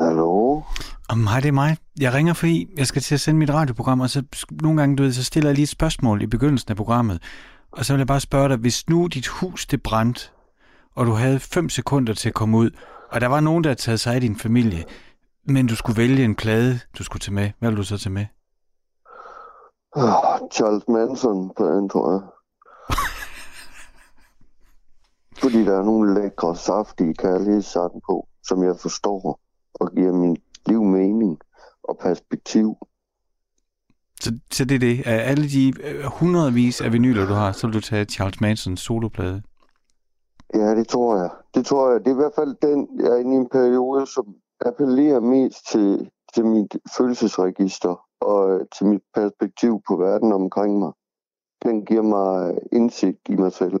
Hallo? Om, hej, det er mig. Jeg ringer, fordi jeg skal til at sende mit radioprogram, og så nogle gange, du ved, så stiller jeg lige et spørgsmål i begyndelsen af programmet. Og så vil jeg bare spørge dig, hvis nu dit hus det brændte, og du havde 5 sekunder til at komme ud, og der var nogen, der havde taget sig af din familie, men du skulle vælge en plade, du skulle tage med. Hvad ville du så tage med? Oh, Charles Manson på den, tror jeg. Fordi der er nogle lækre, saftige kærlighedssange på, som jeg forstår og giver min liv mening og perspektiv. Så, så det er det. Af alle de øh, hundredvis af vinyler, du har, så vil du tage Charles Mansons soloplade. Ja, det tror jeg. Det tror jeg. Det er i hvert fald den, jeg er inde i en periode, som appellerer mest til, til mit følelsesregister og til mit perspektiv på verden omkring mig. Den giver mig indsigt i mig selv.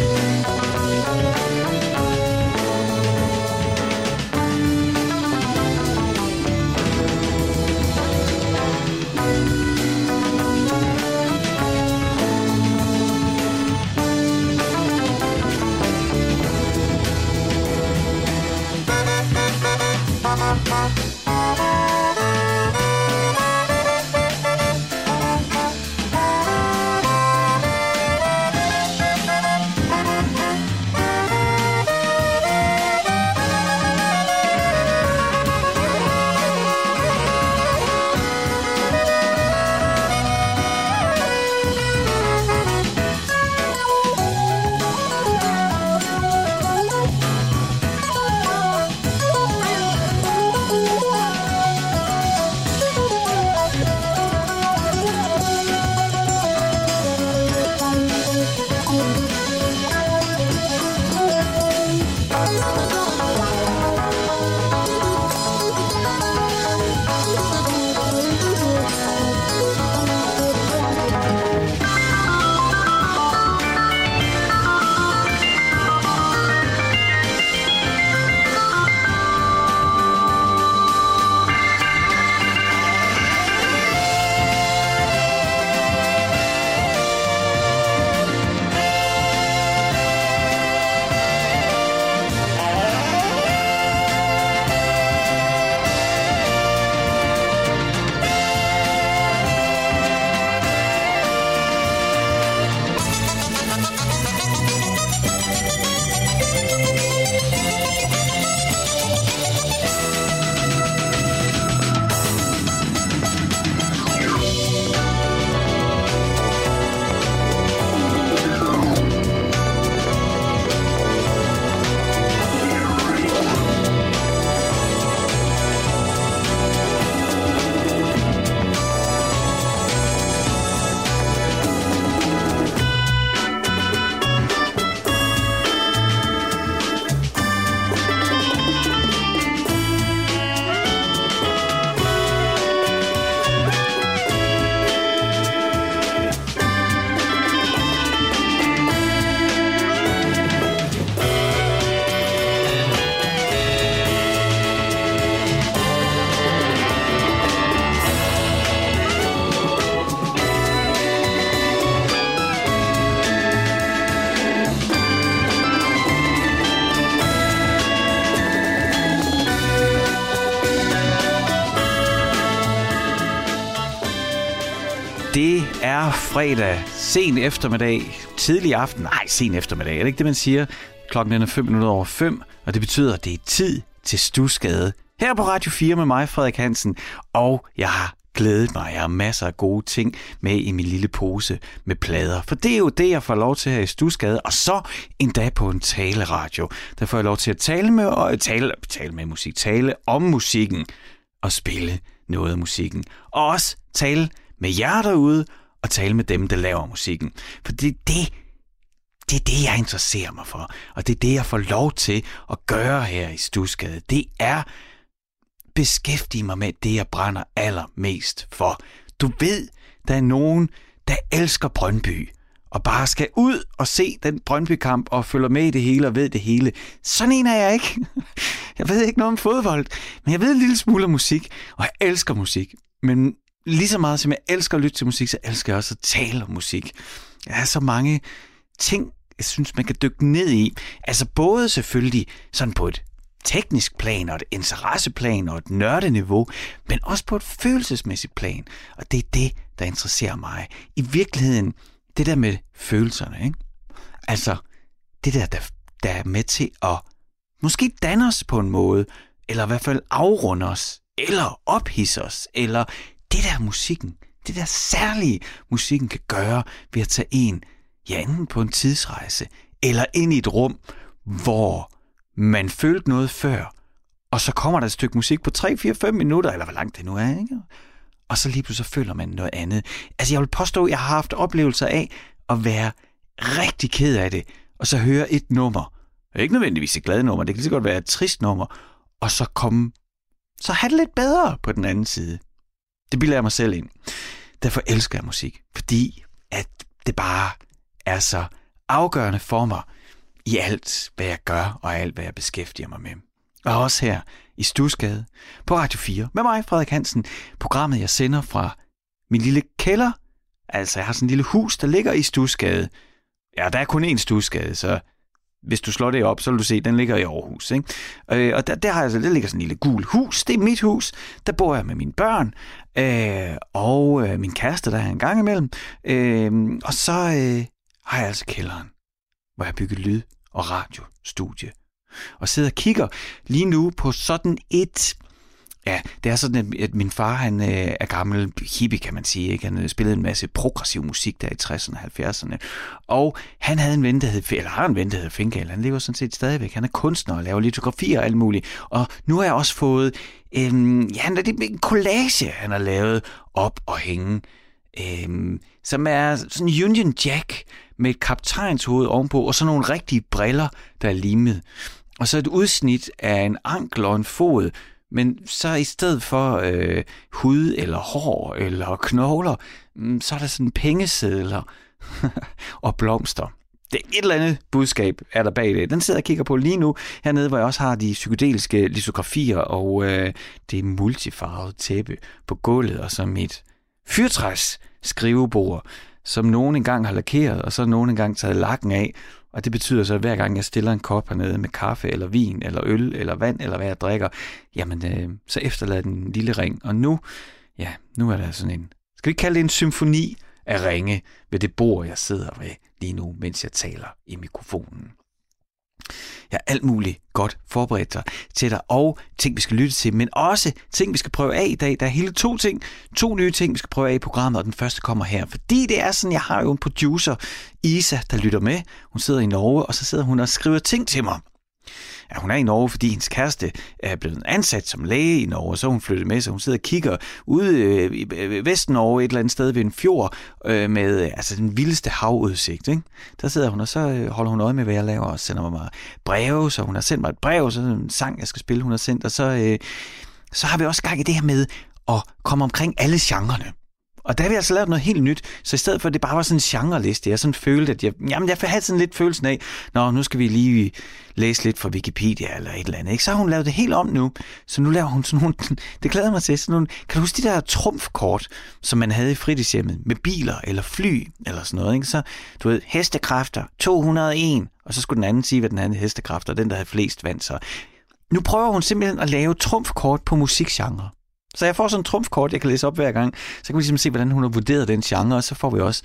Fredag, sen eftermiddag, tidlig aften. Nej, sen eftermiddag, er det ikke det, man siger? Klokken er 5 minutter over 5, og det betyder, at det er tid til Stusgade. Her på Radio 4 med mig, Frederik Hansen, og jeg har glædet mig. Jeg har masser af gode ting med i min lille pose med plader. For det er jo det, jeg får lov til her i Stusgade. Og så endda på en taleradio. Der får jeg lov til at tale med, og øh, tale, tale med musik, tale om musikken og spille noget af musikken. Og også tale med jer derude, og tale med dem, der laver musikken. For det det, det er det, jeg interesserer mig for. Og det er det, jeg får lov til at gøre her i Stusgade. Det er beskæftige mig med det, jeg brænder allermest for. Du ved, der er nogen, der elsker Brøndby, og bare skal ud og se den Brøndby-kamp og følger med i det hele og ved det hele. Sådan en er jeg ikke. Jeg ved ikke noget om fodbold, men jeg ved en lille smule om musik, og jeg elsker musik. Men lige så meget som jeg elsker at lytte til musik, så elsker jeg også at tale om musik. Jeg har så mange ting, jeg synes, man kan dykke ned i. Altså både selvfølgelig sådan på et teknisk plan og et interesseplan og et nørdeniveau, men også på et følelsesmæssigt plan. Og det er det, der interesserer mig. I virkeligheden, det der med følelserne, ikke? Altså, det der, der, der er med til at måske danne os på en måde, eller i hvert fald afrunde os, eller ophisse os, eller det der musikken, det der særlige musikken kan gøre ved at tage en, ja enten på en tidsrejse, eller ind i et rum, hvor man følte noget før, og så kommer der et stykke musik på 3, 4, 5 minutter, eller hvor langt det nu er, ikke? Og så lige pludselig så føler man noget andet. Altså jeg vil påstå, at jeg har haft oplevelser af at være rigtig ked af det, og så høre et nummer. Ikke nødvendigvis et glad nummer, det kan lige så godt være et trist nummer, og så komme, så have det lidt bedre på den anden side. Det bilder jeg mig selv ind. Derfor elsker jeg musik, fordi at det bare er så afgørende for mig i alt, hvad jeg gør, og alt, hvad jeg beskæftiger mig med. Og også her i Stusgade på Radio 4 med mig, Frederik Hansen. Programmet, jeg sender fra min lille kælder. Altså, jeg har sådan et lille hus, der ligger i Stusgade. Ja, der er kun én Stusgade, så hvis du slår det op, så vil du se, at den ligger i Aarhus. Ikke? Øh, og der, der, har jeg, der ligger sådan en lille gul hus. Det er mit hus. Der bor jeg med mine børn øh, og øh, min kæreste, der er en gang imellem. Øh, og så øh, har jeg altså kælderen, hvor jeg bygger lyd- og radiostudie. Og sidder og kigger lige nu på sådan et Ja, det er sådan, at min far han øh, er gammel hippie, kan man sige. Ikke? Han øh, spillede en masse progressiv musik der i 60'erne og 70'erne. Og han havde en ven, der hed, eller har en ven, der hed Finkel. Han lever sådan set stadigvæk. Han er kunstner og laver litografier og alt muligt. Og nu har jeg også fået øhm, ja, det er en collage, han har lavet op og hænge. Øhm, som er sådan en Union Jack med et kaptajnshoved ovenpå, og så nogle rigtige briller, der er limet. Og så et udsnit af en ankel og en fod, men så i stedet for øh, hud eller hår eller knogler, mm, så er der sådan pengesedler og blomster. Det er et eller andet budskab, er der bag det. Den sidder jeg og kigger på lige nu, hernede, hvor jeg også har de psykedeliske litografier og øh, det multifarvede tæppe på gulvet, og så mit fyrtræs skrivebord, som nogen engang har lakeret, og så nogen engang taget lakken af, og det betyder så, at hver gang jeg stiller en kop hernede med kaffe, eller vin, eller øl, eller vand, eller hvad jeg drikker, jamen, øh, så efterlader den en lille ring. Og nu, ja, nu er der sådan en, skal vi kalde det en symfoni af ringe ved det bord, jeg sidder ved lige nu, mens jeg taler i mikrofonen ja, alt muligt godt forberedt dig til dig, og ting, vi skal lytte til, men også ting, vi skal prøve af i dag. Der er hele to ting, to nye ting, vi skal prøve af i programmet, og den første kommer her. Fordi det er sådan, jeg har jo en producer, Isa, der lytter med. Hun sidder i Norge, og så sidder hun og skriver ting til mig ja, hun er i Norge, fordi hendes kæreste er blevet ansat som læge i Norge, så hun flyttet med, så hun sidder og kigger ude øh, i Vestnorge, Vest-Norge et eller andet sted ved en fjord øh, med øh, altså, den vildeste havudsigt. Ikke? Der sidder hun, og så øh, holder hun øje med, hvad jeg laver, og sender mig breve, så hun har sendt mig et brev, så en sang, jeg skal spille, hun har sendt, og så, øh, så har vi også gang i det her med at komme omkring alle genrerne. Og der har vi altså lavet noget helt nyt, så i stedet for at det bare var sådan en genreliste, jeg sådan følte, at jeg, jamen jeg havde sådan lidt følelsen af, nå, nu skal vi lige læse lidt fra Wikipedia eller et eller andet, ikke? Så har hun lavet det helt om nu, så nu laver hun sådan nogle, det glæder mig til, sådan nogle, kan du huske de der trumfkort, som man havde i fritidshjemmet, med biler eller fly eller sådan noget, ikke? Så, du ved, hestekræfter, 201, og så skulle den anden sige, hvad den havde hestekræfter, den der havde flest vand, så nu prøver hun simpelthen at lave trumfkort på musikgenre. Så jeg får sådan en trumfkort, jeg kan læse op hver gang. Så kan vi ligesom se, hvordan hun har vurderet den genre, og så får vi også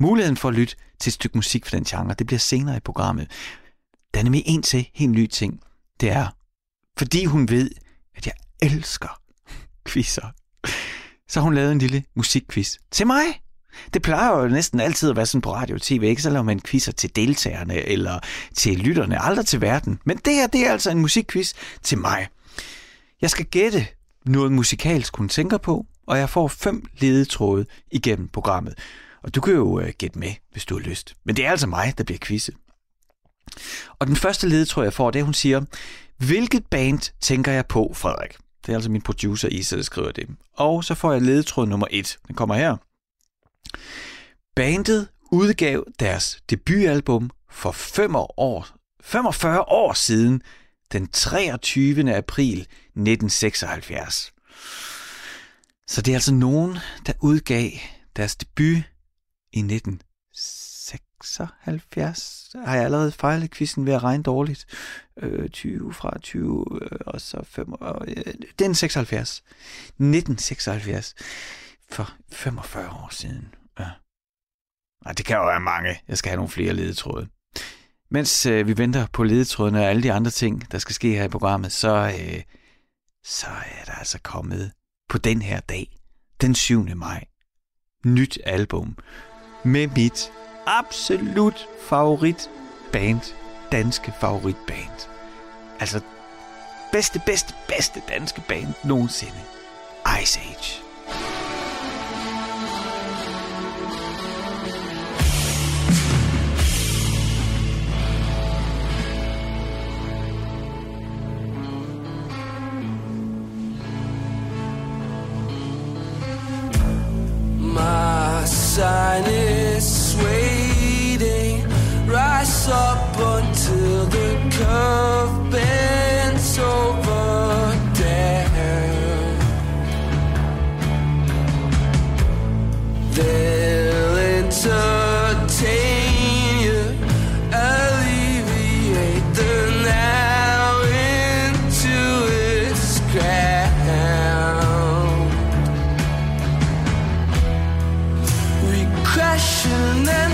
muligheden for at lytte til et stykke musik for den genre. Det bliver senere i programmet. Der er nemlig en til helt ny ting. Det er, fordi hun ved, at jeg elsker quizzer, så har hun lavet en lille musikquiz til mig. Det plejer jo næsten altid at være sådan på radio og tv, ikke? Så laver man quizzer til deltagerne eller til lytterne, aldrig til verden. Men det her, det er altså en musikquiz til mig. Jeg skal gætte, noget musikalsk, hun tænker på, og jeg får fem ledetråde igennem programmet. Og du kan jo øh, gætte med, hvis du har lyst. Men det er altså mig, der bliver quizet. Og den første ledetråd, jeg får, det er, hun siger, hvilket band tænker jeg på, Frederik? Det er altså min producer, Isa, der skriver det. Og så får jeg ledetråd nummer et. Den kommer her. Bandet udgav deres debutalbum for 5 år, 45 år siden, den 23. april 1976. Så det er altså nogen, der udgav deres debut i 1976. Har jeg allerede fejlet quizzen ved at regne dårligt? Øh, 20 fra 20, øh, og så 5, øh, den 76. 1976. For 45 år siden. Ja. Ej, det kan jo være mange. Jeg skal have nogle flere ledetråde. Mens øh, vi venter på ledetrådene og alle de andre ting, der skal ske her i programmet, så, øh, så er der altså kommet på den her dag, den 7. maj, nyt album med mit absolut favorit band, danske favoritband. Altså bedste, bedste, bedste danske band nogensinde. Ice Age. Up until the curve bends over down. They'll entertain you, alleviate the now into its ground. We crashing and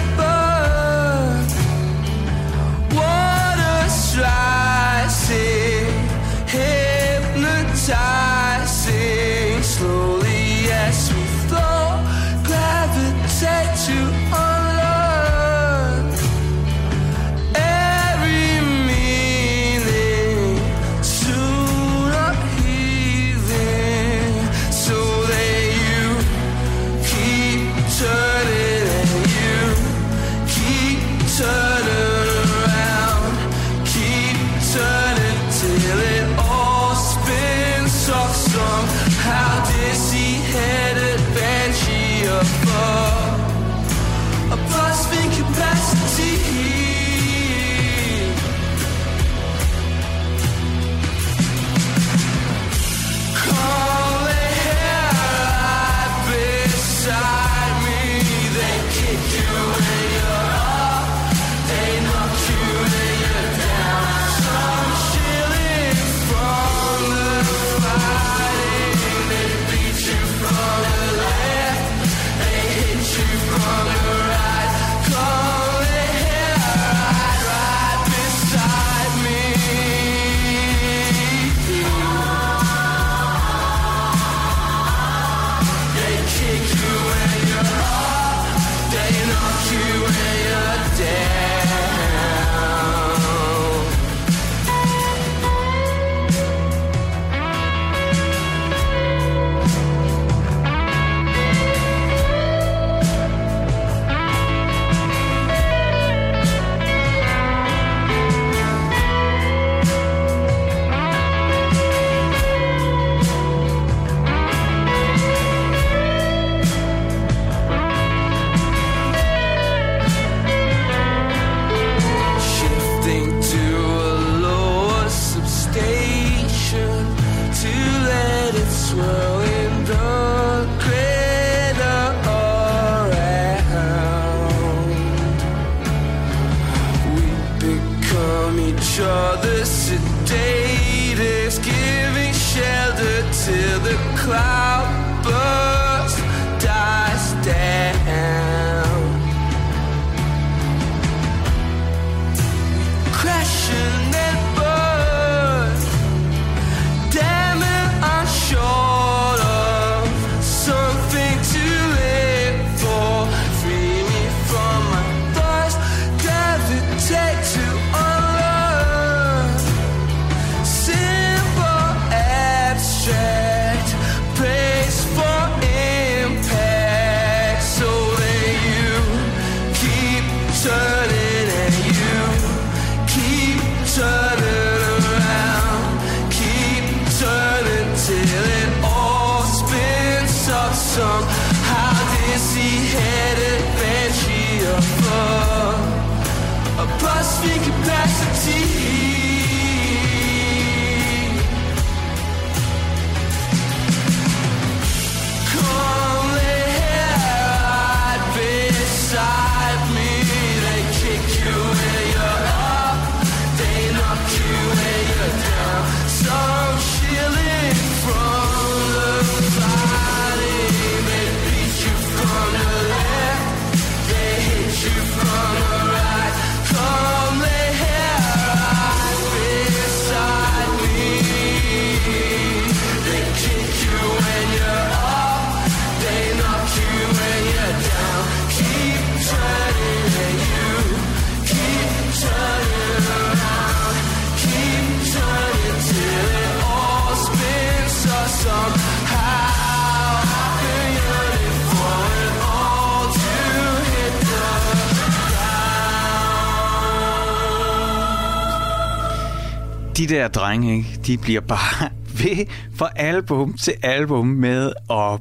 de der drenge, ikke, de bliver bare ved fra album til album med at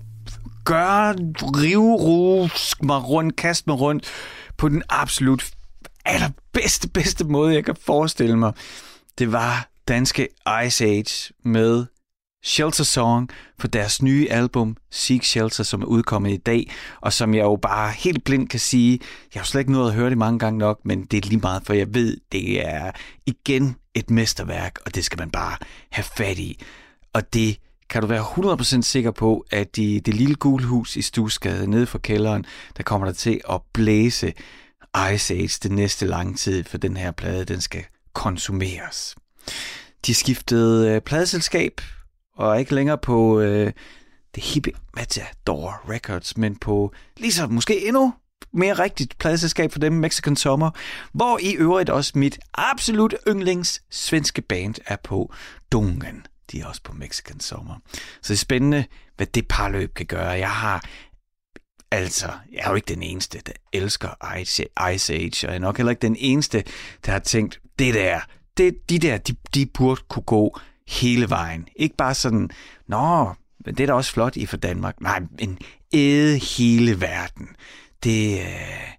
gøre, rivrusk mig rundt, kaste mig rundt på den absolut allerbedste, bedste måde, jeg kan forestille mig. Det var danske Ice Age med Shelter Song for deres nye album Seek Shelter, som er udkommet i dag, og som jeg jo bare helt blind kan sige, jeg har jo slet ikke nået at høre det mange gange nok, men det er lige meget, for jeg ved, det er igen et mesterværk, og det skal man bare have fat i. Og det kan du være 100% sikker på, at i det lille gule hus i Stusgade nede for kælderen, der kommer der til at blæse Ice Age det næste lange tid, for den her plade, den skal konsumeres. De skiftede øh, pladeselskab, og er ikke længere på øh, det hippe Matador Records, men på ligesom måske endnu mere rigtigt pladeselskab for dem, Mexican Summer, hvor i øvrigt også mit absolut yndlings svenske band er på Dungen. De er også på Mexican Summer. Så det er spændende, hvad det parløb kan gøre. Jeg har Altså, jeg er jo ikke den eneste, der elsker Ice, Ice Age, og jeg er nok heller ikke den eneste, der har tænkt, det der, det, de der, de, de burde kunne gå hele vejen. Ikke bare sådan, nå, det er da også flot i for Danmark. Nej, men æde hele verden. Det, øh,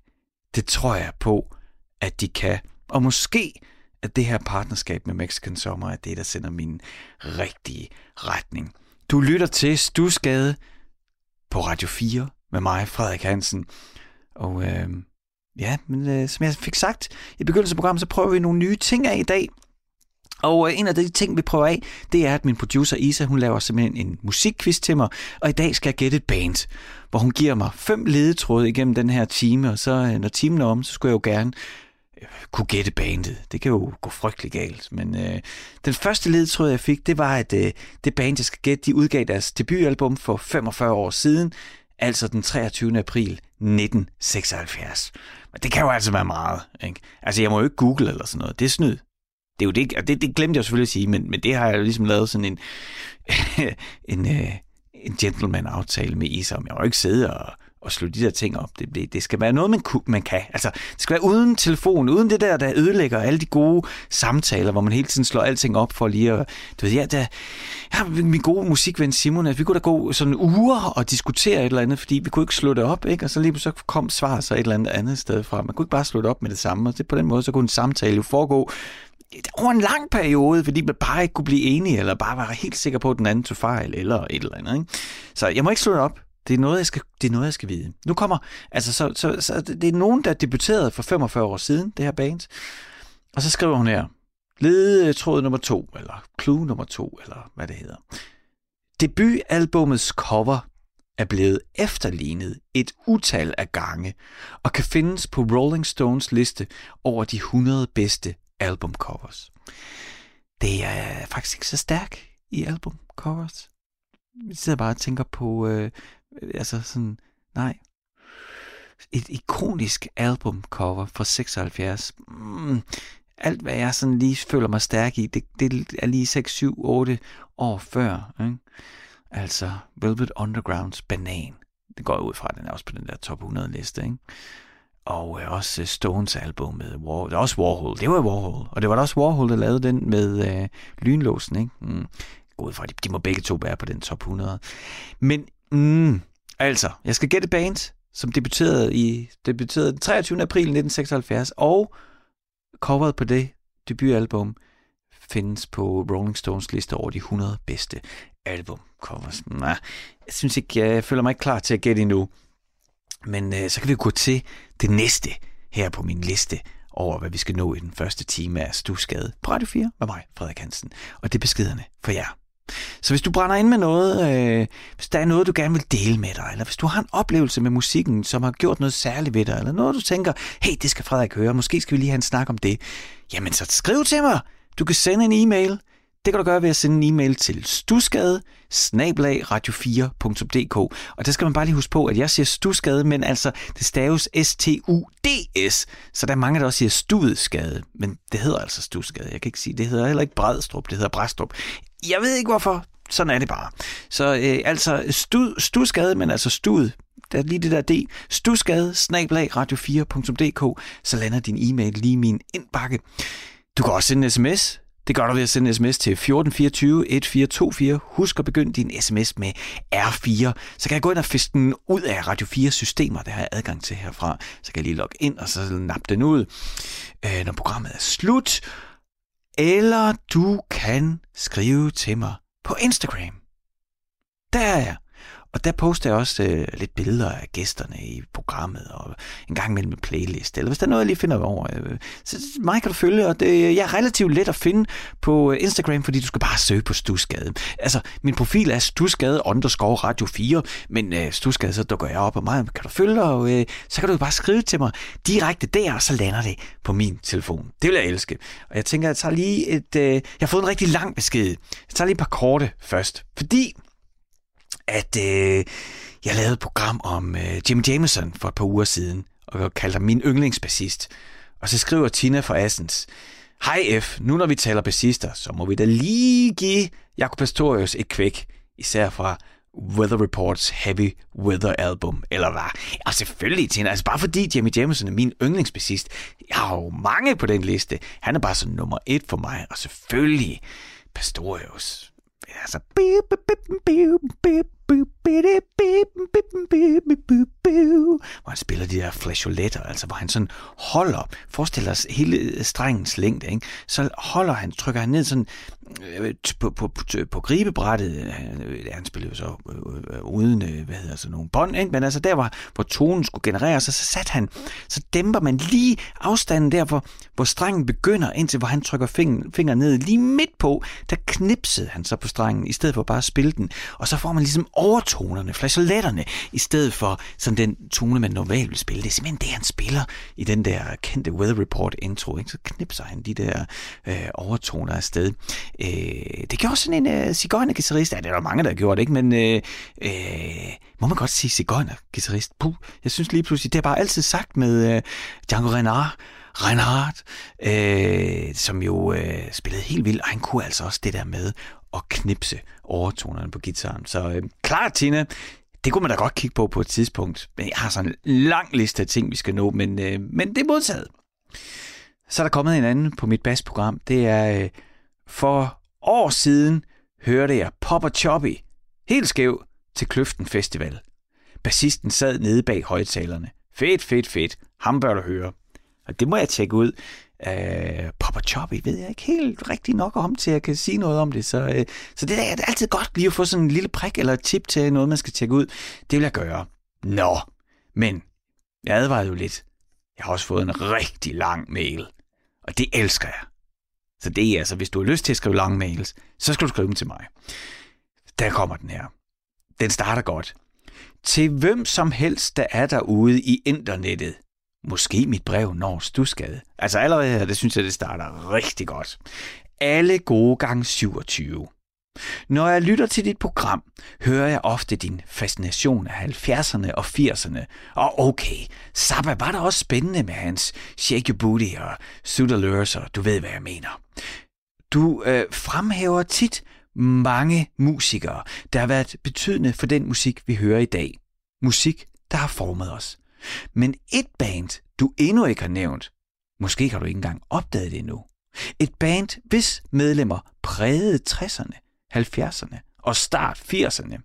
det tror jeg på, at de kan. Og måske at det her partnerskab med Mexican Summer er det, der sender min rigtige retning. Du lytter til Stusgade på Radio 4 med mig, Frederik Hansen. Og øh, ja, men øh, som jeg fik sagt i begyndelsen af programmet, så prøver vi nogle nye ting af i dag. Og øh, en af de ting, vi prøver af, det er, at min producer Isa, hun laver simpelthen en musikquiz til mig, og i dag skal jeg gætte et band, hvor hun giver mig fem ledetråde igennem den her time, og så øh, når timen er om, så skulle jeg jo gerne øh, kunne gætte bandet. Det kan jo gå frygtelig galt. Men øh, den første ledetråd, jeg fik, det var, at øh, det band, jeg skal gætte, de udgav deres debutalbum for 45 år siden, altså den 23. april 1976. Men det kan jo altså være meget. Ikke? Altså, jeg må jo ikke google eller sådan noget. Det er snyd. Det er jo det, og det, det glemte jeg selvfølgelig at sige, men, men det har jeg jo ligesom lavet sådan en, en, øh, en gentleman-aftale med Isa, om jeg må ikke sidde og, og slå de der ting op. Det, det, det skal være noget, man, ku- man kan. Altså, det skal være uden telefon, uden det der, der ødelægger alle de gode samtaler, hvor man hele tiden slår alting op for lige at... Du ved, ja, der, ja, min gode musikven Simon, at vi kunne da gå sådan uger og diskutere et eller andet, fordi vi kunne ikke slå det op, ikke? Og så lige så kom svar så et eller andet andet sted fra. Man kunne ikke bare slå det op med det samme, og det, på den måde, så kunne en samtale jo foregå over en lang periode, fordi man bare ikke kunne blive enige, eller bare var helt sikker på, at den anden tog fejl, eller et eller andet. Ikke? Så jeg må ikke slå det op. Det er noget, jeg skal, det er noget, jeg skal vide. Nu kommer, altså, så, så, så det er nogen, der debuterede for 45 år siden, det her band. Og så skriver hun her, ledetråd nummer to, eller clue nummer to, eller hvad det hedder. Debutalbumets cover er blevet efterlignet et utal af gange, og kan findes på Rolling Stones liste over de 100 bedste albumcovers. Det er faktisk ikke så stærk i albumcovers. Jeg sidder bare og tænker på, øh, altså sådan, nej. Et ikonisk albumcover fra 76. Mm, alt hvad jeg sådan lige føler mig stærk i, det, det er lige 6, 7, 8 år før. Ikke? Altså Velvet Undergrounds Banan. Det går jeg ud fra, at den er også på den der top 100 liste. Ikke? Og øh, også øh, Stones album med War, også Warhol. Det var Warhol. Og det var da også Warhol, der lavede den med øh, lynlåsen. Ikke? Mm. God for, fra, de, de må begge to være på den top 100. Men mm, Altså, jeg skal gætte band, som debuterede, i, debuterede den 23. april 1976, og coveret på det debutalbum findes på Rolling Stones liste over de 100 bedste album covers. Nej, jeg synes ikke, jeg føler mig ikke klar til at gætte endnu. Men øh, så kan vi gå til det næste her på min liste over, hvad vi skal nå i den første time af Stusgade på Radio 4 med mig, Frederik Hansen. Og det er beskederne for jer. Så hvis du brænder ind med noget, øh, hvis der er noget, du gerne vil dele med dig, eller hvis du har en oplevelse med musikken, som har gjort noget særligt ved dig, eller noget, du tænker, hey, det skal Frederik høre, måske skal vi lige have en snak om det, jamen så skriv til mig. Du kan sende en e-mail. Det kan du gøre ved at sende en e-mail til stusgade radio4.dk. Og der skal man bare lige huske på, at jeg siger stusgade, men altså det staves S-T-U-D-S. Så der er mange, der også siger studskade, men det hedder altså stusgade. Jeg kan ikke sige, det hedder heller ikke Bredstrup, det hedder Bræstrup. Jeg ved ikke hvorfor, sådan er det bare. Så øh, altså stud, stusgade, men altså stud, der er lige det der D, stusgade radio4.dk, så lander din e-mail lige i min indbakke. Du kan også sende en sms. Det gør du ved at sende en sms til 1424 1424. Husk at begynde din sms med R4. Så kan jeg gå ind og fiske den ud af Radio 4 systemer, der har jeg adgang til herfra. Så kan jeg lige logge ind og så nappe den ud, øh, når programmet er slut. Eller du kan skrive til mig på Instagram. Der er jeg. Og der poster jeg også øh, lidt billeder af gæsterne i programmet, og en gang imellem en playlist, eller hvis der er noget, jeg lige finder over. Øh, så mig kan du følge, og det, jeg er relativt let at finde på øh, Instagram, fordi du skal bare søge på Stusgade. Altså, min profil er Stusgade underscore Radio 4, men øh, Stusgade, så dukker jeg op, og mig kan du følge, og øh, så kan du bare skrive til mig direkte der, og så lander det på min telefon. Det vil jeg elske. Og jeg tænker, jeg tager lige et... Øh, jeg har fået en rigtig lang besked. Jeg tager lige et par korte først, fordi at øh, jeg lavede et program om øh, Jim Jameson for et par uger siden, og jeg kaldte ham min yndlingsbassist. Og så skriver Tina fra Assens, Hej F, nu når vi taler bassister, så må vi da lige give Jakob Pastorius et kvæk, især fra Weather Reports Heavy Weather Album, eller hvad? Og selvfølgelig, Tina, altså bare fordi Jimmy Jameson er min yndlingsbassist, jeg har jo mange på den liste. Han er bare så nummer et for mig, og selvfølgelig Pastorius. It has a beep, beep, beep, beep, beep, beep, hvor han spiller de der flageoletter, altså hvor han sådan holder, forestil dig hele strengens længde, ikke? så holder han, trykker han ned sådan øh, på, på, på, på gribebrættet, øh, ja, han spiller jo så øh, øh uden, øh, hvad hedder så nogle bånd, ikke? men altså der, hvor, hvor tonen skulle genereres, så, så sat han, så dæmper man lige afstanden der, hvor, hvor strengen begynder, indtil hvor han trykker fingeren, ned lige midt på, der knipsede han så på strengen, i stedet for bare at spille den, og så får man ligesom tonerne, flageoletterne, i stedet for sådan den tone, man normalt vil spille. Det er simpelthen det, han spiller i den der kendte Weather Report intro. Ikke? Så knipser han de der øh, overtoner afsted. Øh, det gjorde sådan en øh, cigøjner-gitarrist. Ja, det er der mange, der har gjort, ikke? men øh, øh, må man godt sige cigøjner-gitarrist? Puh, jeg synes lige pludselig, det er bare altid sagt med øh, Django Reinhardt, Reinhardt, øh, som jo øh, spillede helt vildt, og han kunne altså også det der med at knipse overtonerne på gitaren. Så øh, klar, Tina, det kunne man da godt kigge på på et tidspunkt. Men jeg har sådan en lang liste af ting, vi skal nå, men, øh, men det er modtaget. Så er der kommet en anden på mit basprogram. Det er øh, for år siden hørte jeg Popper Choppy helt skæv til Kløften Festival. Bassisten sad nede bag højtalerne. Fedt, fedt, fedt. Ham bør du høre. Og det må jeg tjekke ud. Øh, uh, Papa Choppy ved jeg ikke helt rigtig nok om, til at jeg kan sige noget om det. Så, uh, så det er altid godt lige at få sådan en lille prik eller tip til noget, man skal tjekke ud. Det vil jeg gøre. Nå, men jeg advarede jo lidt. Jeg har også fået en rigtig lang mail, og det elsker jeg. Så det er altså, hvis du har lyst til at skrive lange mails, så skal du skrive dem til mig. Der kommer den her. Den starter godt. Til hvem som helst, der er derude i internettet, Måske mit brev når stusgade. Altså allerede her, det synes jeg, det starter rigtig godt. Alle gode gange 27. Når jeg lytter til dit program, hører jeg ofte din fascination af 70'erne og 80'erne. Og okay, Zappa var da også spændende med hans Shake Your Booty og Suit og du ved, hvad jeg mener. Du øh, fremhæver tit mange musikere, der har været betydende for den musik, vi hører i dag. Musik, der har formet os. Men et band, du endnu ikke har nævnt, måske har du ikke engang opdaget det endnu. Et band, hvis medlemmer prægede 60'erne, 70'erne og start 80'erne.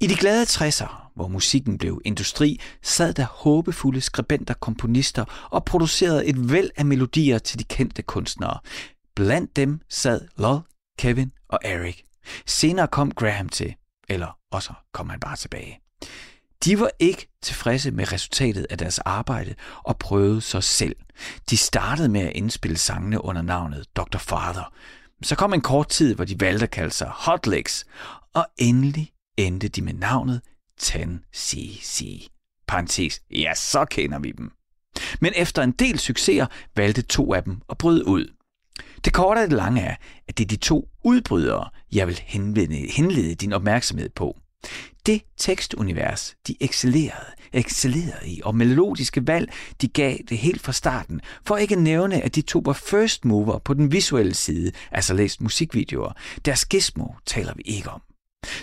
I de glade 60'er, hvor musikken blev industri, sad der håbefulde skribenter, komponister og producerede et væld af melodier til de kendte kunstnere. Blandt dem sad Lol, Kevin og Eric. Senere kom Graham til, eller også kom han bare tilbage. De var ikke tilfredse med resultatet af deres arbejde og prøvede sig selv. De startede med at indspille sangene under navnet Dr. Father. Så kom en kort tid, hvor de valgte at kalde sig Hot Legs, og endelig endte de med navnet 10cc. Parentes, ja, så kender vi dem. Men efter en del succeser valgte to af dem at bryde ud. Det korte og det lange er, at det er de to udbrydere, jeg vil henlede, henlede din opmærksomhed på. Det tekstunivers, de excellerede, excellerede i, og melodiske valg, de gav det helt fra starten, for ikke at nævne, at de to var first mover på den visuelle side, altså læst musikvideoer. Deres gizmo taler vi ikke om.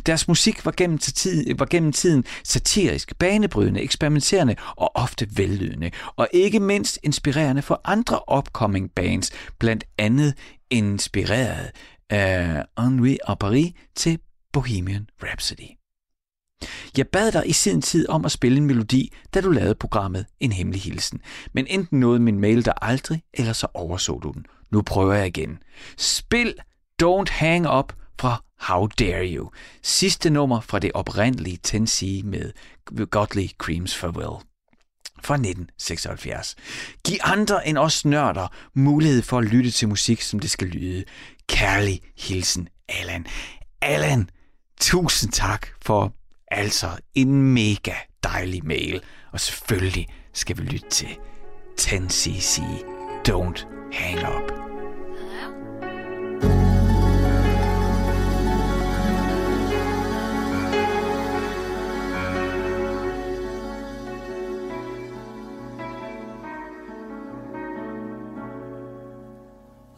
Deres musik var gennem, tid, var gennem tiden satirisk, banebrydende, eksperimenterende og ofte vellydende, og ikke mindst inspirerende for andre upcoming bands, blandt andet inspireret af Henri og Paris til Bohemian Rhapsody. Jeg bad dig i sin tid om at spille en melodi, da du lavede programmet En Hemmelig Hilsen. Men enten nåede min mail der aldrig, eller så overså du den. Nu prøver jeg igen. Spil Don't Hang Up fra How Dare You. Sidste nummer fra det oprindelige Tennessee med Godly Creams Farewell fra 1976. Giv andre end os nørder mulighed for at lytte til musik, som det skal lyde. Kærlig hilsen, Allan. Allan, tusind tak for altså en mega dejlig mail. Og selvfølgelig skal vi lytte til 10cc Don't Hang Up.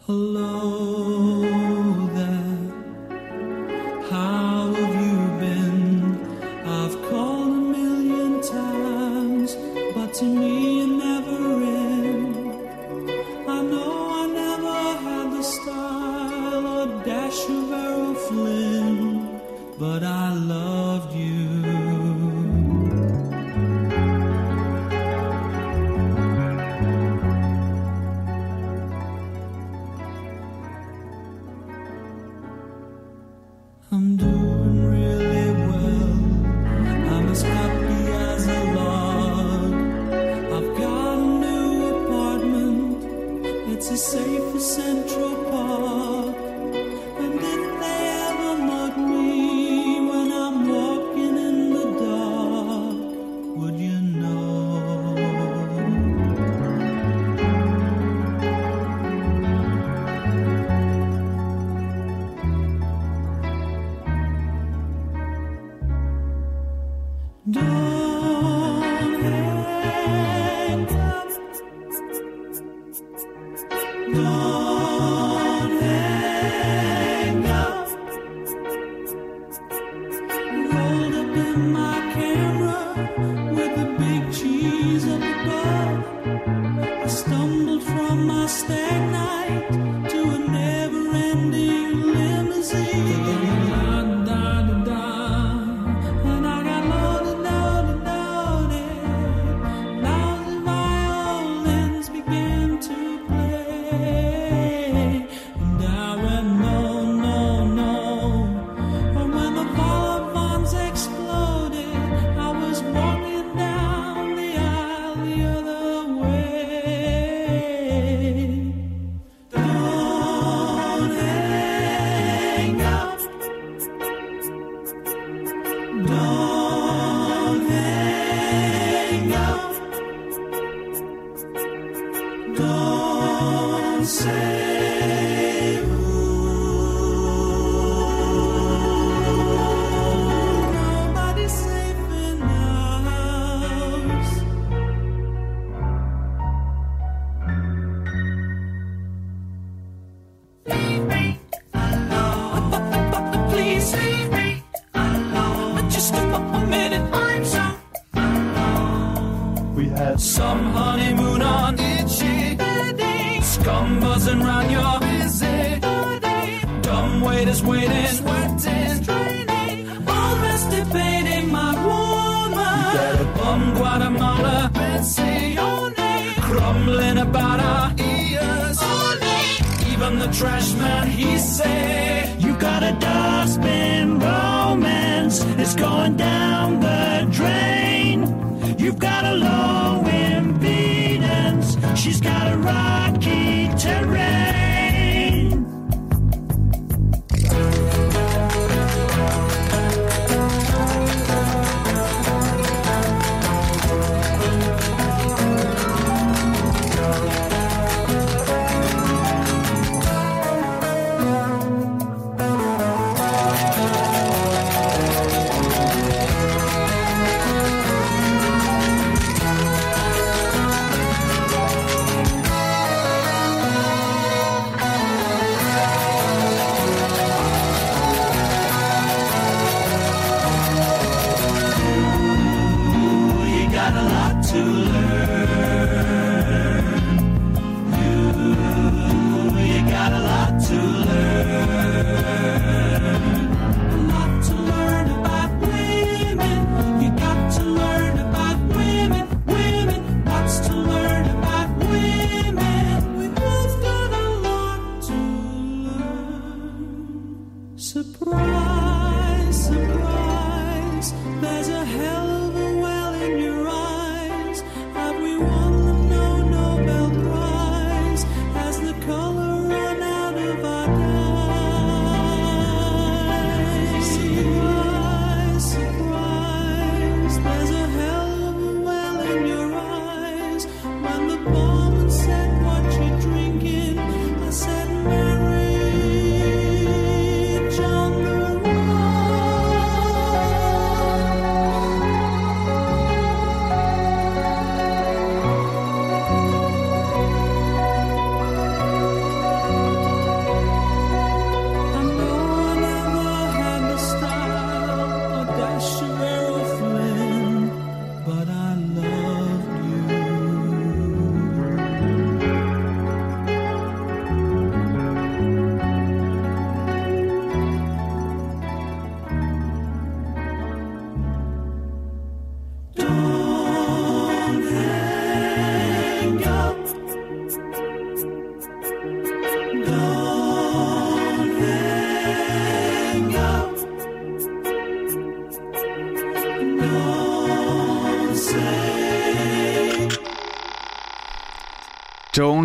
Hello to me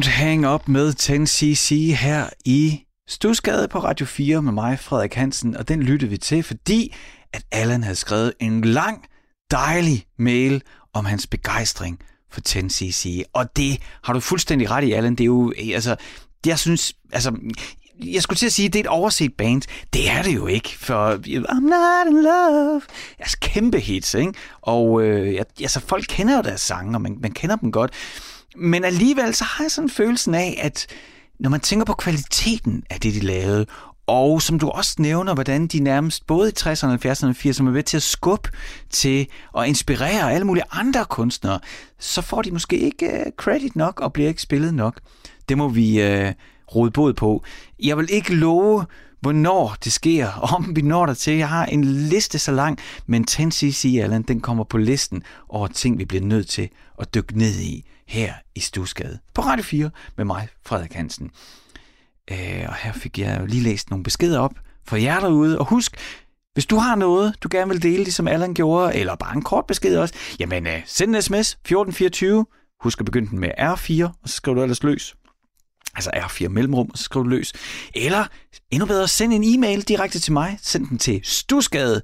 Don't Hang Up med 10cc her i Stusgade på Radio 4 med mig, Frederik Hansen, og den lyttede vi til, fordi at Allan havde skrevet en lang, dejlig mail om hans begejstring for 10cc. Og det har du fuldstændig ret i, Allan. Det er jo, altså, jeg synes, altså, jeg skulle til at sige, at det er et overset band. Det er det jo ikke, for I'm not in love. Altså, kæmpe hits, ikke? Og øh, jeg- altså, folk kender jo deres sange, og man, man kender dem godt. Men alligevel, så har jeg sådan følelsen af, at når man tænker på kvaliteten af det, de lavede, og som du også nævner, hvordan de nærmest både i 60'erne, 70'erne og 80'erne er ved til at skubbe til at inspirere alle mulige andre kunstnere, så får de måske ikke uh, credit nok og bliver ikke spillet nok. Det må vi uh, rode bod på. Jeg vil ikke love, hvornår det sker, om vi når der til. Jeg har en liste så lang, men 10cc, Allen, den kommer på listen over ting, vi bliver nødt til at dykke ned i her i Stusgade på Radio 4 med mig, Frederik Hansen. Øh, og her fik jeg jo lige læst nogle beskeder op for jer derude. Og husk, hvis du har noget, du gerne vil dele, ligesom Allan gjorde, eller bare en kort besked også, jamen øh, send en sms 1424. Husk at begynde den med R4, og så skriver du ellers løs. Altså R4 mellemrum, og så skriver du løs. Eller endnu bedre, send en e-mail direkte til mig. Send den til stusgade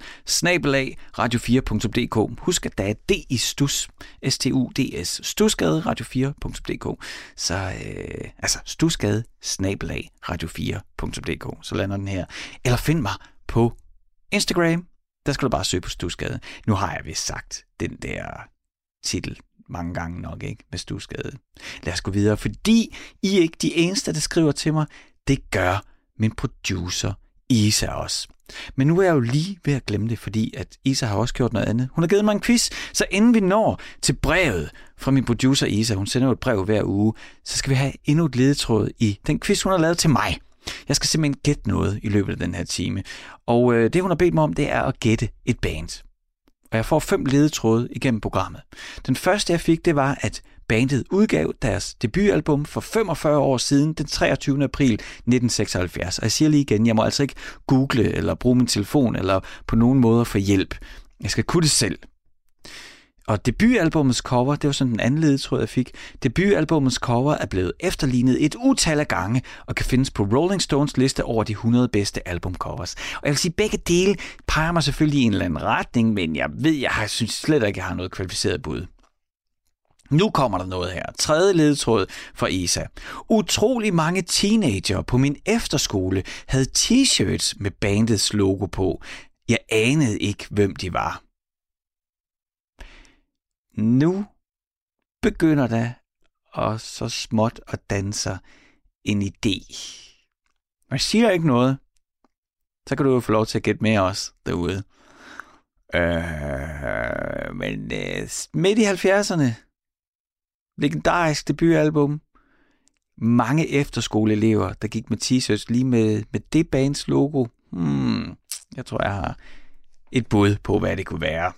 radio4.dk. Husk, at der er D i stus. S-T-U-D-S. Stusgade radio4.dk. Så øh, altså stusgade snabelag radio4.dk. Så lander den her. Eller find mig på Instagram. Der skal du bare søge på Stusgade. Nu har jeg vist sagt den der titel mange gange nok, ikke? hvis du er skadet. Lad os gå videre, fordi I er ikke de eneste, der skriver til mig. Det gør min producer Isa også. Men nu er jeg jo lige ved at glemme det, fordi at Isa har også gjort noget andet. Hun har givet mig en quiz, så inden vi når til brevet fra min producer Isa, hun sender jo et brev hver uge, så skal vi have endnu et ledetråd i den quiz, hun har lavet til mig. Jeg skal simpelthen gætte noget i løbet af den her time. Og øh, det, hun har bedt mig om, det er at gætte et band og jeg får fem ledetråde igennem programmet. Den første, jeg fik, det var, at bandet udgav deres debutalbum for 45 år siden, den 23. april 1976. Og jeg siger lige igen, jeg må altså ikke google eller bruge min telefon eller på nogen måde få hjælp. Jeg skal kunne det selv. Og debutalbumets cover, det var sådan den anden ledetråd, jeg fik. Debutalbumets cover er blevet efterlignet et utal af gange og kan findes på Rolling Stones liste over de 100 bedste albumcovers. Og jeg vil sige, begge dele peger mig selvfølgelig i en eller anden retning, men jeg ved, jeg har, synes slet ikke, jeg har noget kvalificeret bud. Nu kommer der noget her. Tredje ledetråd fra ESA. Utrolig mange teenager på min efterskole havde t-shirts med bandets logo på. Jeg anede ikke, hvem de var. Nu begynder der og så småt at danse en idé. Man siger ikke noget, så kan du jo få lov til at gætte med os derude. Øh, men øh, midt i 70'erne, legendarisk debutalbum, mange efterskoleelever, der gik med t-shirts lige med, med det bands logo. Hmm, jeg tror, jeg har et bud på, hvad det kunne være.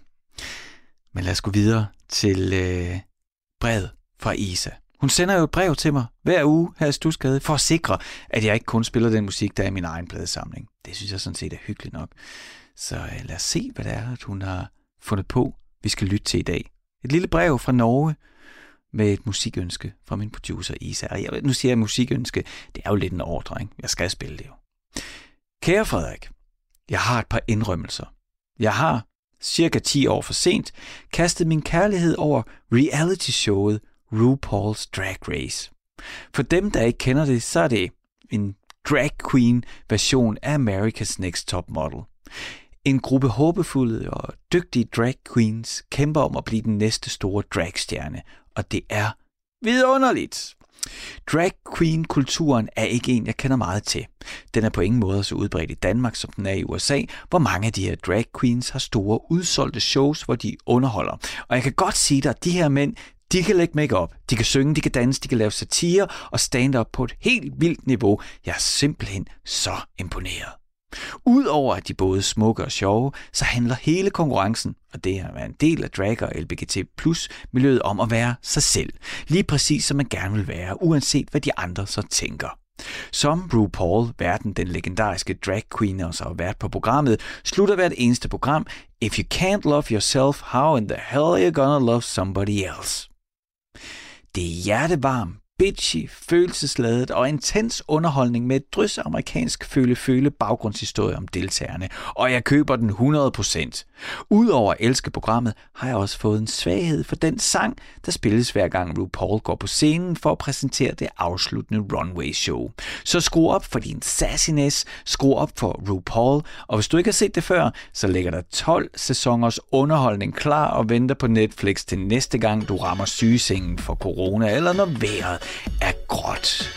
Men lad os gå videre til øh, brevet fra Isa. Hun sender jo et brev til mig hver uge her i Stusgade, for at sikre, at jeg ikke kun spiller den musik, der er i min egen pladesamling. Det synes jeg sådan set er hyggeligt nok. Så øh, lad os se, hvad det er, at hun har fundet på, vi skal lytte til i dag. Et lille brev fra Norge med et musikønske fra min producer Isa. Og jeg, nu siger jeg musikønske, det er jo lidt en ordre, ikke? Jeg skal spille det jo. Kære Frederik, jeg har et par indrømmelser. Jeg har, cirka 10 år for sent, kastede min kærlighed over reality-showet RuPaul's Drag Race. For dem, der ikke kender det, så er det en drag queen version af America's Next Top Model. En gruppe håbefulde og dygtige drag queens kæmper om at blive den næste store dragstjerne, og det er vidunderligt. Drag queen-kulturen er ikke en, jeg kender meget til. Den er på ingen måde så udbredt i Danmark, som den er i USA, hvor mange af de her drag queens har store udsolgte shows, hvor de underholder. Og jeg kan godt sige dig, at de her mænd, de kan lægge makeup, de kan synge, de kan danse, de kan lave satire og stand-up på et helt vildt niveau. Jeg er simpelthen så imponeret. Udover at de både smukke og sjove, så handler hele konkurrencen, og det at være en del af drag og LBGT plus miljøet om at være sig selv. Lige præcis som man gerne vil være, uanset hvad de andre så tænker. Som RuPaul, verden den legendariske drag queen og så har været på programmet, slutter hvert eneste program, If you can't love yourself, how in the hell are you gonna love somebody else? Det er hjertevarm, bitchy, følelsesladet og intens underholdning med et drys amerikansk føle-føle baggrundshistorie om deltagerne, og jeg køber den 100%. Udover at elske programmet, har jeg også fået en svaghed for den sang, der spilles hver gang RuPaul går på scenen for at præsentere det afsluttende runway show. Så skru op for din sassiness, skru op for RuPaul, og hvis du ikke har set det før, så ligger der 12 sæsoners underholdning klar og venter på Netflix til næste gang du rammer sygesengen for corona, eller når vejret er gråt.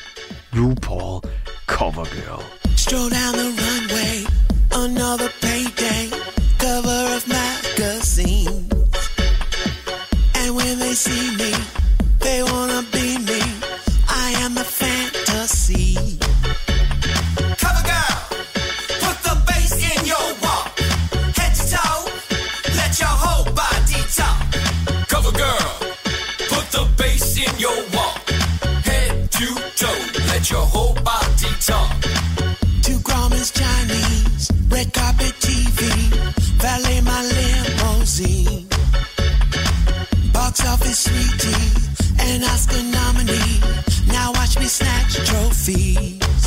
RuPaul Cover Girl. Stroll down the runway, another payday, cover of magazine. And when they see me, they wanna let your whole body talk. Two Grammys Chinese, red carpet TV, valet my limousine. Box office sweetie, an Oscar nominee. Now watch me snatch trophies.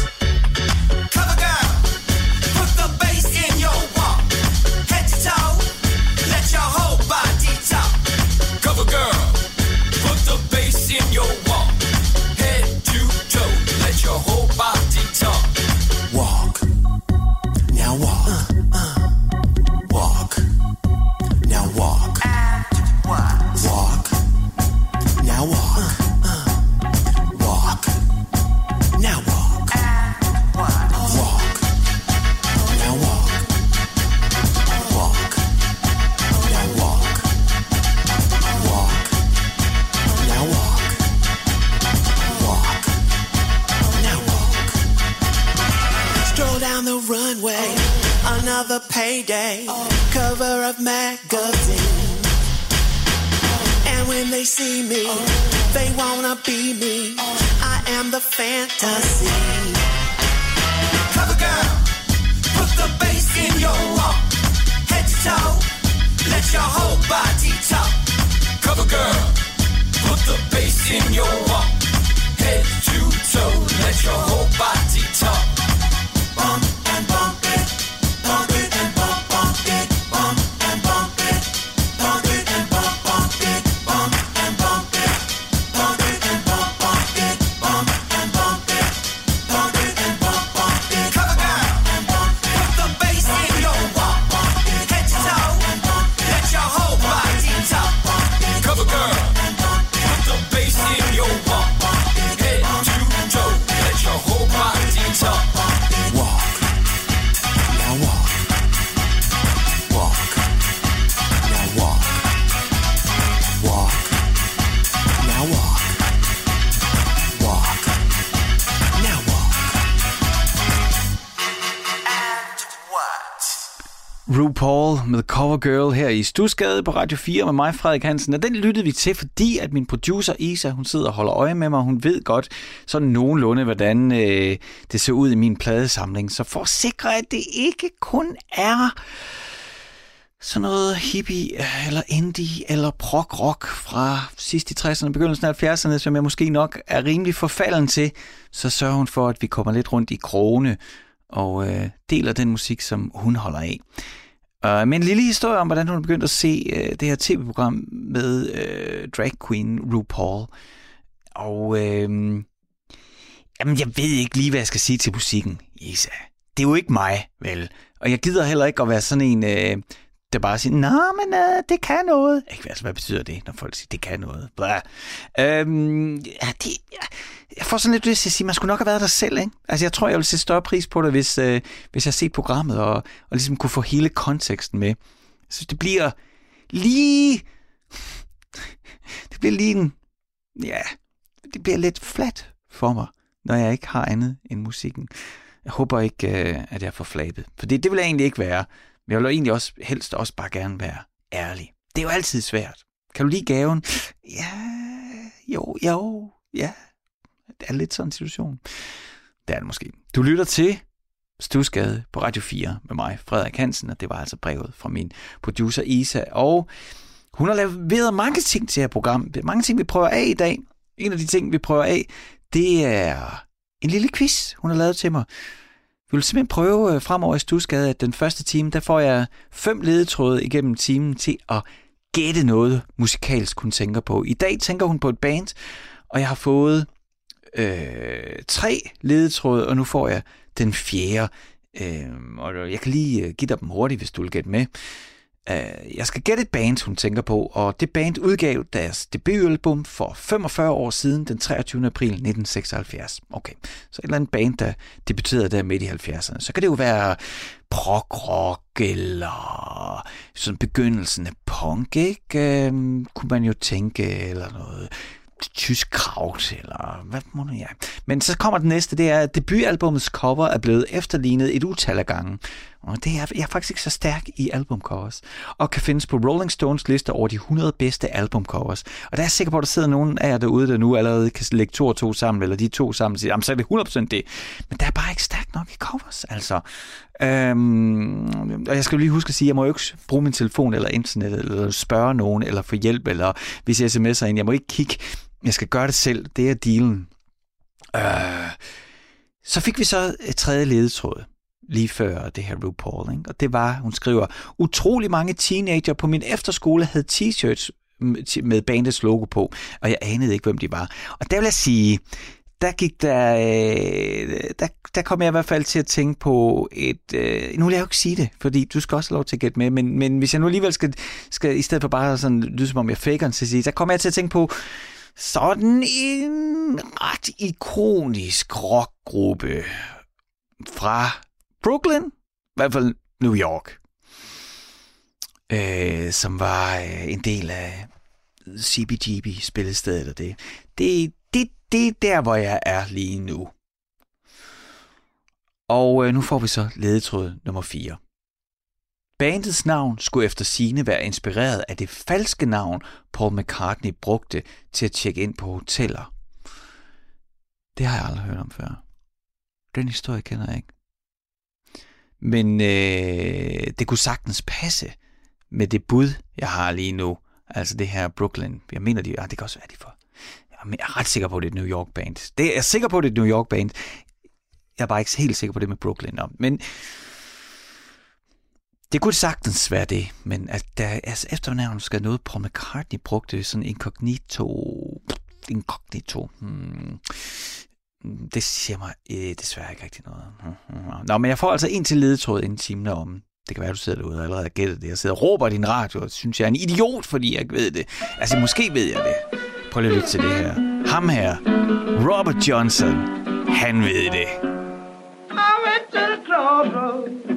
RuPaul med Cover Girl her i Stusgade på Radio 4 med mig, Frederik Hansen. Og den lyttede vi til, fordi at min producer Isa, hun sidder og holder øje med mig. Hun ved godt sådan nogenlunde, hvordan øh, det ser ud i min pladesamling. Så for at sikre, at det ikke kun er sådan noget hippie, øh, eller indie, eller prog-rock fra sidst i 60'erne, begyndelsen af 70'erne, som jeg måske nok er rimelig forfalden til, så sørger hun for, at vi kommer lidt rundt i krogene og øh, deler den musik, som hun holder af. Uh, men en lille historie om, hvordan hun begyndte at se uh, det her tv-program med uh, drag queen RuPaul. Og uh, jamen, jeg ved ikke lige, hvad jeg skal sige til musikken, Isa. Det er jo ikke mig, vel? Og jeg gider heller ikke at være sådan en, uh, der bare siger, nej, men uh, det kan noget. Ikke, altså, hvad betyder det, når folk siger, det kan noget? Blah. Øhm, ja, det, ja, jeg får sådan lidt lyst til at sige, man skulle nok have været der selv, ikke? Altså, jeg tror, jeg ville se større pris på det, hvis, øh, hvis jeg set programmet og, og ligesom kunne få hele konteksten med. Så det bliver lige... Det bliver lige en... Ja, det bliver lidt flat for mig, når jeg ikke har andet end musikken. Jeg håber ikke, øh, at jeg får flabet. For det, det vil jeg egentlig ikke være. Men jeg vil egentlig også helst også bare gerne være ærlig. Det er jo altid svært. Kan du lide gaven? Ja, jo, jo, ja. Det er lidt sådan en situation. Det er det måske. Du lytter til Stusgade på Radio 4 med mig, Frederik Hansen, og det var altså brevet fra min producer Isa. Og hun har leveret mange ting til her program. Mange ting, vi prøver af i dag. En af de ting, vi prøver af, det er en lille quiz, hun har lavet til mig. Vi vil simpelthen prøve øh, fremover i Stusgade, at den første time, der får jeg fem ledetråde igennem timen til at gætte noget musikalsk, hun tænker på. I dag tænker hun på et band, og jeg har fået øh, tre ledetråde, og nu får jeg den fjerde. Øh, og jeg kan lige øh, give dig dem hurtigt, hvis du vil gætte med. Øh, jeg skal gætte et band, hun tænker på, og det band udgav deres debutalbum for 45 år siden, den 23. april 1976. Okay, så et eller andet band, der debuterede der midt i 70'erne. Så kan det jo være prog-rock, eller sådan begyndelsen af punk, ikke? Øhm, kunne man jo tænke, eller noget tysk kraut, eller hvad må nu ja. Men så kommer det næste, det er, at debutalbumets cover er blevet efterlignet et utal af gange. Og det er, jeg er faktisk ikke så stærk i albumcovers. Og kan findes på Rolling Stones liste over de 100 bedste albumcovers. Og der er jeg sikker på, at der sidder nogen af jer derude, der nu allerede kan lægge to og to sammen, eller de to sammen, og sige, jamen så er det 100% det. Men der er bare ikke stærkt nok i covers, altså. Øhm, og jeg skal lige huske at sige, at jeg må jo ikke bruge min telefon eller internet, eller spørge nogen, eller få hjælp, eller hvis jeg sms'er ind. Jeg må ikke kigge. Jeg skal gøre det selv. Det er dealen. Øh, så fik vi så et tredje ledetråd lige før det her RuPaul. Ikke? Og det var, hun skriver, utrolig mange teenager på min efterskole havde t-shirts med bandets logo på, og jeg anede ikke, hvem de var. Og der vil jeg sige, der gik der, øh, der, der kom jeg i hvert fald til at tænke på et, øh, nu vil jeg jo ikke sige det, fordi du skal også have lov til at gætte med, men, men hvis jeg nu alligevel skal, skal i stedet for bare sådan lyde som om jeg faker til at sige, der kommer jeg til at tænke på sådan en ret ikonisk rockgruppe fra Brooklyn, i hvert fald New York, øh, som var øh, en del af CBGB spillestedet og det. Det, det, det er der, hvor jeg er lige nu. Og øh, nu får vi så ledetråd nummer 4. Bandets navn skulle efter sine være inspireret af det falske navn, Paul McCartney brugte til at tjekke ind på hoteller. Det har jeg aldrig hørt om før. Den historie kender jeg ikke. Men øh, det kunne sagtens passe med det bud, jeg har lige nu. Altså det her Brooklyn. Jeg mener, de, ah, det kan også være, de for. Jeg er ret sikker på, at det er et New York band. Det er jeg sikker på, at det er et New York band. Jeg er bare ikke helt sikker på det med Brooklyn. Nå. Men det kunne sagtens være det, men at der, altså efternavn skal noget, Paul McCartney brugte sådan incognito, incognito, hmm. det siger mig øh, desværre ikke rigtig noget. Nå, men jeg får altså en til ledetråd inden timen om, det kan være, du sidder derude og allerede har gættet det. Jeg sidder og råber i din radio, og synes, jeg er en idiot, fordi jeg ikke ved det. Altså, måske ved jeg det. Prøv lige at lytte til det her. Ham her, Robert Johnson, han ved det. I went to the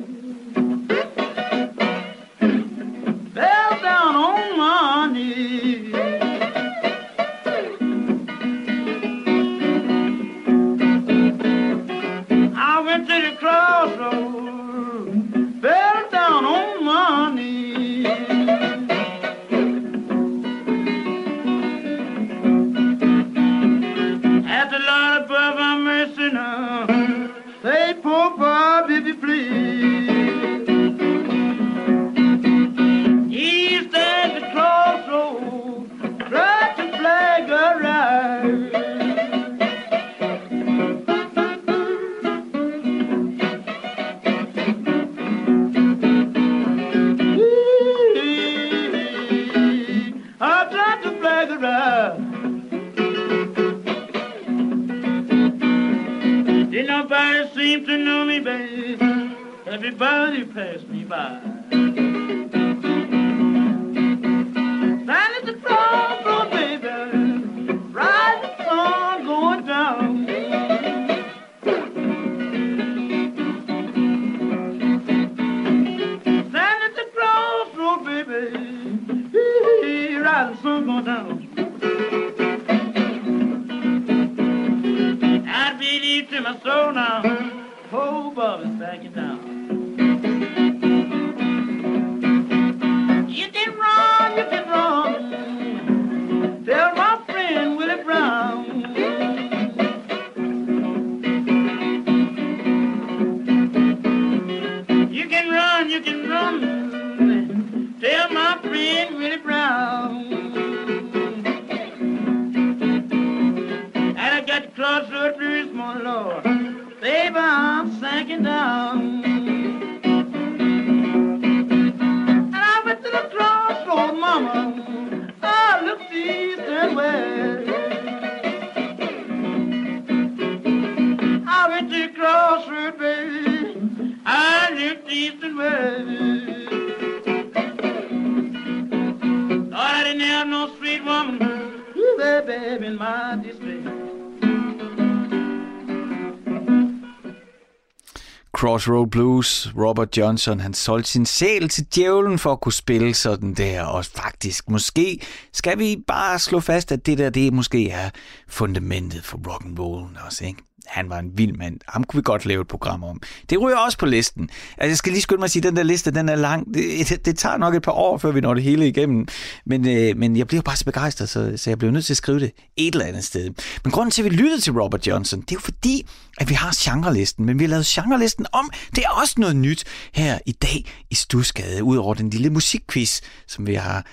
Crossroad Blues, Robert Johnson, han solgte sin sjæl til djævlen for at kunne spille sådan der, og faktisk, måske skal vi bare slå fast, at det der, det måske er fundamentet for rock and roll også, ikke? Han var en vild mand. Ham kunne vi godt lave et program om. Det ryger også på listen. Altså, jeg skal lige skynde mig at sige, at den der liste, den er lang. Det, det, det tager nok et par år, før vi når det hele igennem. Men, øh, men jeg bliver bare så begejstret, så, så jeg bliver nødt til at skrive det et eller andet sted. Men grunden til, at vi lyttede til Robert Johnson, det er jo fordi, at vi har genrelisten. Men vi har lavet genrelisten om. Det er også noget nyt her i dag i Stusgade, udover den lille musikquiz, som vi har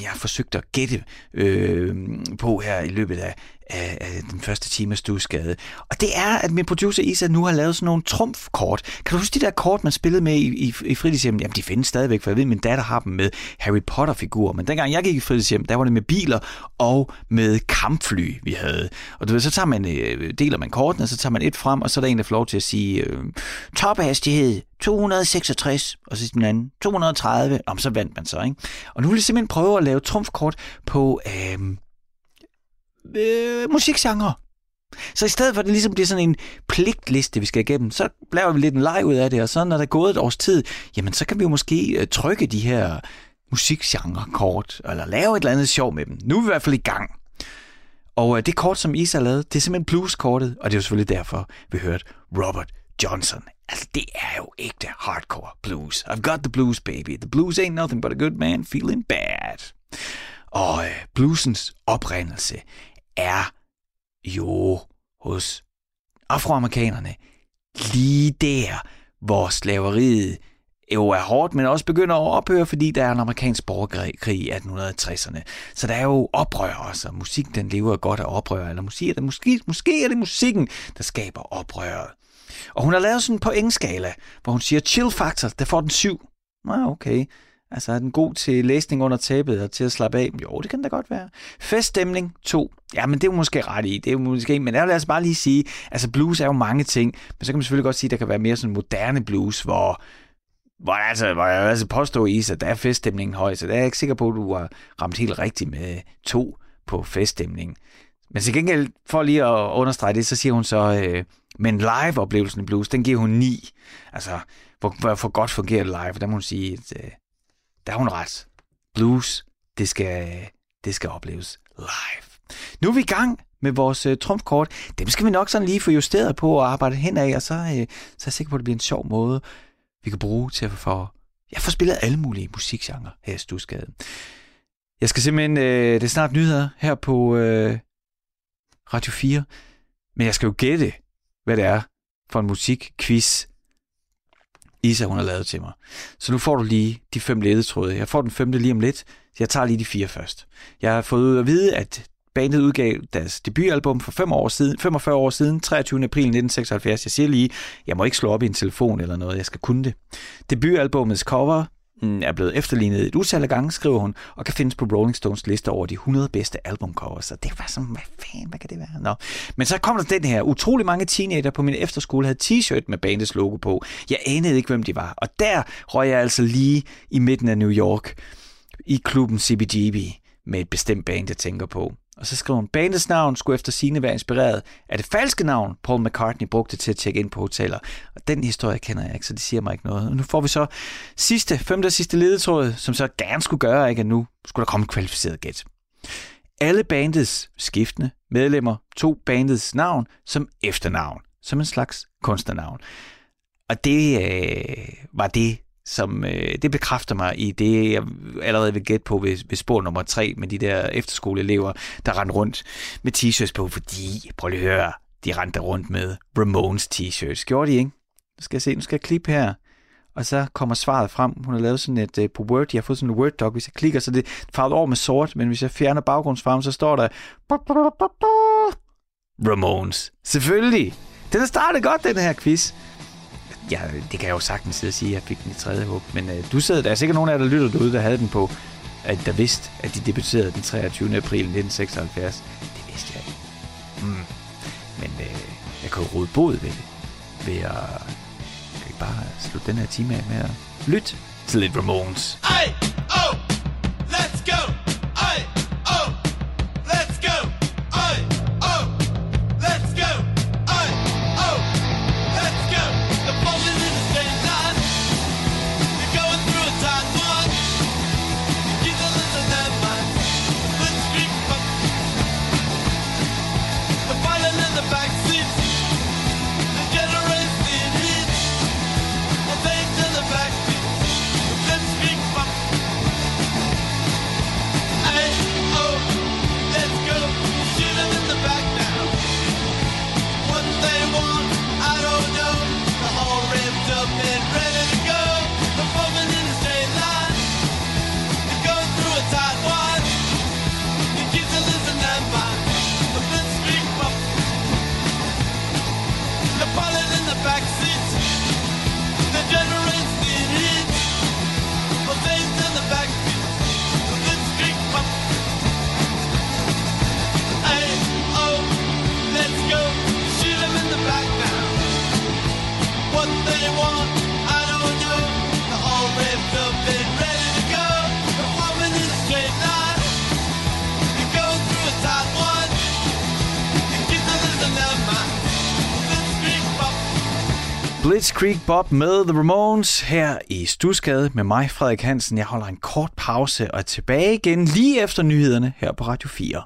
jeg har forsøgt at gætte øh, på her i løbet af, af, af den første time Stusgade. Og det er, at min producer Isa nu har lavet sådan nogle trumfkort. Kan du huske de der kort, man spillede med i, i, i fritidshjem? Jamen, de findes stadigvæk, for jeg ved, at min datter har dem med Harry Potter-figurer. Men dengang jeg gik i fritidshjem, der var det med biler og med kampfly, vi havde. Og du ved, så tager man, øh, deler man kortene, så tager man et frem, og så er der en, der får lov til at sige øh, tophastighed 266, og så den anden 230, og så vandt man så, ikke? Og nu vil jeg simpelthen prøve at lave trumfkort på øh, øh, musikgenre. Så i stedet for, at det ligesom bliver sådan en pligtliste, vi skal igennem, så laver vi lidt en leg ud af det, og så når der er gået et års tid, jamen så kan vi jo måske øh, trykke de her musikgenre-kort, eller lave et eller andet sjov med dem. Nu er vi i hvert fald i gang. Og øh, det kort, som Isa lavede, det er simpelthen blues-kortet, og det er jo selvfølgelig derfor, vi hørte Robert Johnson. Altså, det er jo ægte hardcore blues. I've got the blues, baby. The blues ain't nothing but a good man feeling bad. Og øh, bluesens oprindelse er jo hos afroamerikanerne lige der, hvor slaveriet jo er hårdt, men også begynder at ophøre, fordi der er en amerikansk borgerkrig i 1860'erne. Så der er jo oprør også, og musik den lever godt af oprør, eller måske er det, måske, måske er det musikken, der skaber oprøret. Og hun har lavet sådan en pointskala, hvor hun siger, chill factor, der får den syv. Nå, okay. Altså, er den god til læsning under tæppet og til at slappe af? Jo, det kan da godt være. Feststemning, 2. Ja, men det er jo måske ret i. Det er jo måske, men lad os bare lige sige, altså blues er jo mange ting, men så kan man selvfølgelig godt sige, at der kan være mere sådan moderne blues, hvor hvor, altså, hvor jeg altså påstår i, at der er feststemningen høj, så der er jeg ikke sikker på, at du har ramt helt rigtigt med to på feststemningen. Men til gengæld, for lige at understrege det, så siger hun så, øh, men live-oplevelsen i blues, den giver hun 9. Altså, hvor, hvor hvor godt fungerer det live, der må hun sige, at øh, der har hun ret. Blues, det skal, det skal opleves live. Nu er vi i gang med vores øh, trumfkort. Dem skal vi nok sådan lige få justeret på og arbejde hen af, og så, øh, så er jeg sikker på, at det bliver en sjov måde, vi kan bruge til at få, ja, få spillet alle mulige musikgenre her i Stusgade. Jeg skal simpelthen, øh, det er snart nyheder her på øh, Radio 4, men jeg skal jo gætte, hvad det er for en musikquiz, Isa hun har lavet til mig. Så nu får du lige de fem ledetråde. Jeg får den femte lige om lidt, så jeg tager lige de fire først. Jeg har fået at vide, at bandet udgav deres debutalbum for 5 år siden, 45 år siden, 23. april 1976. Jeg siger lige, jeg må ikke slå op i en telefon eller noget, jeg skal kunne det. Debutalbumets cover Mm, er blevet efterlignet et utal af gange, skriver hun, og kan findes på Rolling Stones liste over de 100 bedste albumcovers. Så det var sådan, hvad fanden, hvad kan det være? Nå. Men så kom der den her. Utrolig mange teenager på min efterskole havde t-shirt med bandets logo på. Jeg anede ikke, hvem de var. Og der røg jeg altså lige i midten af New York i klubben CBGB med et bestemt band, jeg tænker på. Og så skriver hun, bandets navn skulle efter sine være inspireret af det falske navn, Paul McCartney brugte til at tjekke ind på hoteller. Og den historie kender jeg ikke, så det siger mig ikke noget. Og nu får vi så sidste, femte og sidste ledetråd, som så gerne skulle gøre, ikke? at nu skulle der komme en kvalificeret gæt. Alle bandets skiftende medlemmer tog bandets navn som efternavn, som en slags kunstnernavn. Og det øh, var det, som øh, det bekræfter mig i det, jeg allerede vil gætte på ved, ved spor nummer tre med de der efterskoleelever, der rendte rundt med t-shirts på, fordi, prøv lige at høre, de rendte rundt med Ramones t-shirts. Gjorde de, ikke? Nu skal jeg se, nu skal jeg klippe her. Og så kommer svaret frem. Hun har lavet sådan et, uh, på Word, jeg har fået sådan et Word-doc, hvis jeg klikker, så det er farvet over med sort, men hvis jeg fjerner baggrundsfarven, så står der Ramones. Selvfølgelig. Den har startet godt, den her quiz. Ja, det kan jeg jo sagtens sidde og sige, at jeg fik den i tredje hug. Men øh, du sidder, der er sikkert nogen af jer, der lytter derude, der havde den på, at der vidste, at de debuterede den 23. april 1976. Det vidste jeg ikke. Mm. Men øh, jeg kan jo rode bod ved det. Ved at... Kan ikke bare slutte den her time af med at lytte til lidt Ramones. Hey, Bob med The Ramones her i Stusgade med mig, Frederik Hansen. Jeg holder en kort pause og er tilbage igen lige efter nyhederne her på Radio 4.